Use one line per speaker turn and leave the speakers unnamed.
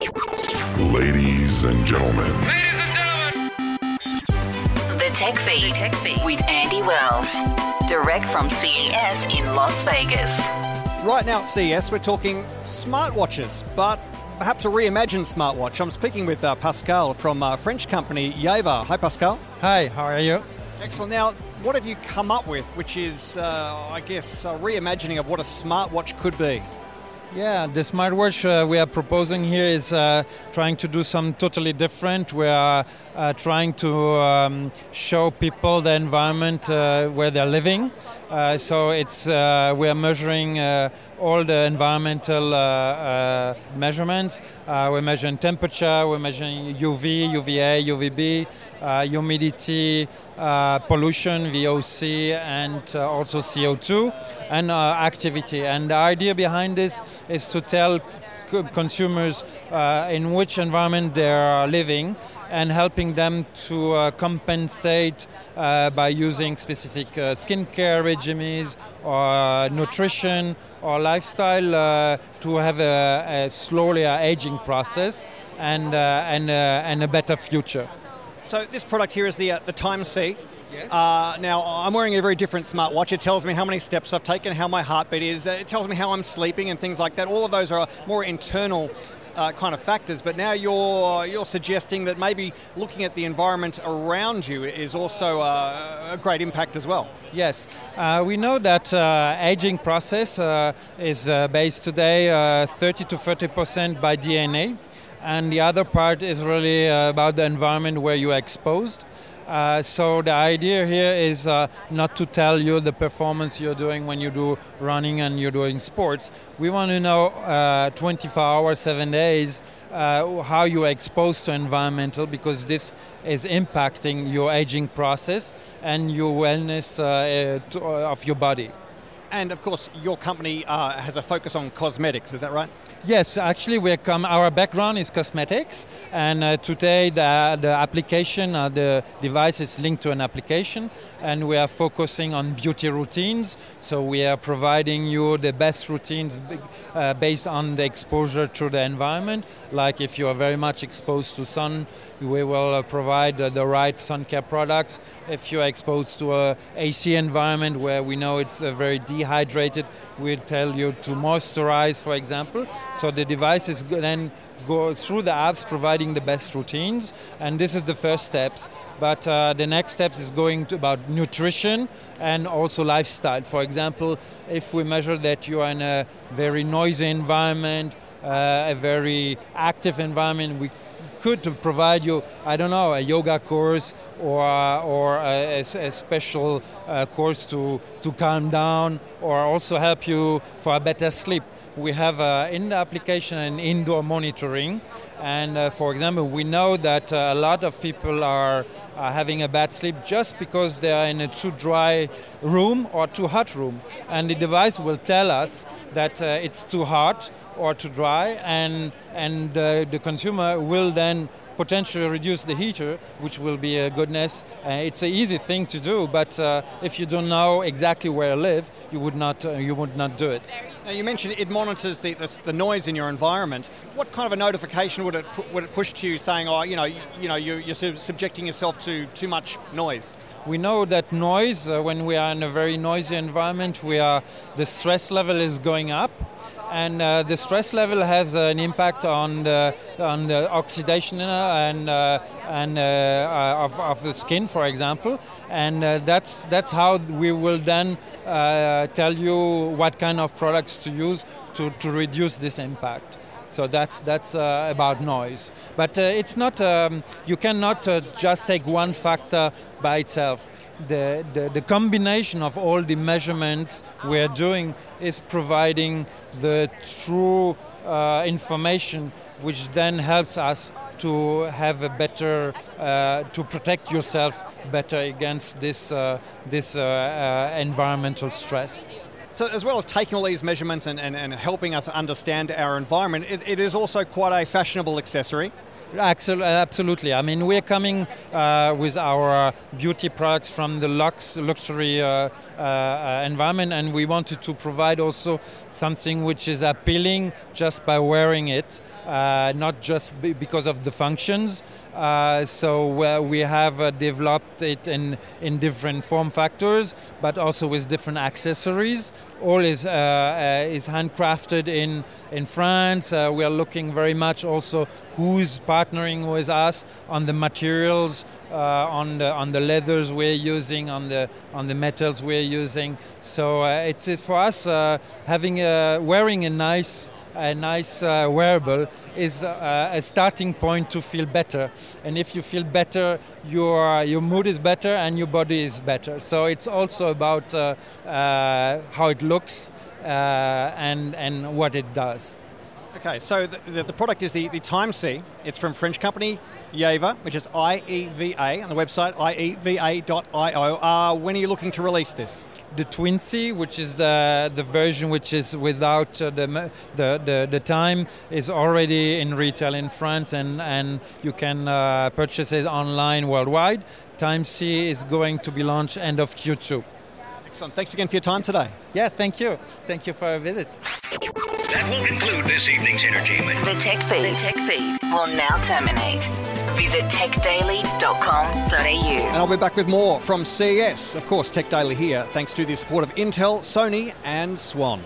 Ladies and gentlemen.
Ladies and gentlemen.
The Tech Feed, Tech Feed. with Andy Wells. Direct from CES in Las Vegas.
Right now at CES, we're talking smartwatches, but perhaps a reimagined smartwatch. I'm speaking with uh, Pascal from uh, French company IEVA. Hi, Pascal.
Hi, how are you?
Excellent. Now, what have you come up with, which is, uh, I guess, a reimagining of what a smartwatch could be?
Yeah, the smartwatch uh, we are proposing here is uh, trying to do something totally different. We are uh, trying to um, show people the environment uh, where they're living. Uh, so it's uh, we are measuring uh, all the environmental uh, uh, measurements. we're measuring temperature, we're measuring UV, UVA, UVB, humidity, pollution, VOC, and also CO2, and activity. And the idea behind this is to tell consumers uh, in which environment they are living and helping them to uh, compensate uh, by using specific uh, skincare regimes or uh, nutrition or lifestyle uh, to have a, a slowly aging process and, and, and a better future.
So this product here is the, the Time C. Yes. Uh, now, I'm wearing a very different smartwatch. It tells me how many steps I've taken, how my heartbeat is. It tells me how I'm sleeping and things like that. All of those are more internal uh, kind of factors. But now you're you're suggesting that maybe looking at the environment around you is also uh, a great impact as well.
Yes, uh, we know that uh, aging process uh, is uh, based today 30 to 30 percent by DNA, and the other part is really about the environment where you are exposed. Uh, so the idea here is uh, not to tell you the performance you're doing when you do running and you're doing sports. We want to know uh, 24 hours, seven days, uh, how you are exposed to environmental because this is impacting your aging process and your wellness uh, to, of your body.
And of course, your company uh, has a focus on cosmetics. Is that right?
Yes, actually, we come. Our background is cosmetics, and uh, today the, the application, uh, the device is linked to an application, and we are focusing on beauty routines. So we are providing you the best routines uh, based on the exposure to the environment. Like if you are very much exposed to sun, we will uh, provide the right sun care products. If you are exposed to a AC environment where we know it's a very deep dehydrated, we'll tell you to moisturize, for example. So the device is then go through the apps providing the best routines. And this is the first steps. But uh, the next steps is going to about nutrition and also lifestyle. For example if we measure that you are in a very noisy environment uh, a very active environment we could provide you, I don't know, a yoga course or, or a, a special uh, course to, to calm down or also help you for a better sleep we have uh, in the application an indoor monitoring. And uh, for example, we know that uh, a lot of people are, are, having a bad sleep just because they are in a too dry room or too hot room. And the device will tell us that uh, it's too hot or too dry, and, and uh, the consumer will then potentially reduce the heater, which will be a goodness. Uh, it's an easy thing to do, but uh, if you don't know exactly where I live, you would not uh, you would not do it.
Now you mentioned it monitors the, the, the, noise in your environment. What kind of a notification would it would it push to you saying, oh, you know, you, you know, you're, you're subjecting yourself to too much noise?
We know that noise, uh, when we are in a very noisy environment, we are the stress level is going up and uh, the stress level has an impact on the, on the oxidation and, uh, and uh, uh, of, of the skin, for example. And uh, that's, that's how we will then tell you what kind of products to use to, to reduce this impact. So that's that's uh, about noise. But uh, it's not. Um, you cannot uh, just take one factor by itself. The, the, the combination of all the measurements we're doing is providing the true uh, information, which then helps us to have a better uh, to protect yourself better against this uh, this environmental stress.
So, as well as taking all these measurements and, and, and helping us understand our environment, it, it is also quite a fashionable accessory.
Absolutely. I mean, we're coming uh, with our beauty products from the lux luxury uh, uh, environment, and we wanted to provide also something which is appealing just by wearing it, uh, not just because of the functions. Uh, so we have uh, developed it in in different form factors, but also with different accessories. All is is handcrafted in in France. we are looking very much also who's partnering with us on the materials, uh, on the on the leathers we're using, on the on the metals we're using. So uh, it is for us uh, having a, wearing a nice a nice uh, wearable is uh, a starting point to feel better. And if you feel better, your your mood is better and your body is better. So it's also about uh, how it looks and and what it does.
Okay, so the, the, the, product is the, the Time C. It's from French company IEVA, which is I E V A, on the website ieva.io. Uh, when are you looking to release this?
The Twin C, which is the, the version which is without uh, the, the, the, the, time, is already in retail in France and, and you can uh, purchase it online worldwide. Time C is going to be launched end of Q2.
Excellent. Thanks again for your time today.
Yeah, thank you. Thank you for a visit.
That will conclude this evening's entertainment.
The Tech Feed. The Tech Feed will now terminate. Visit techdaily.com.au.
And I'll be back with more from CES. Of course, Tech Daily here, thanks to the support of Intel, Sony, and Swann.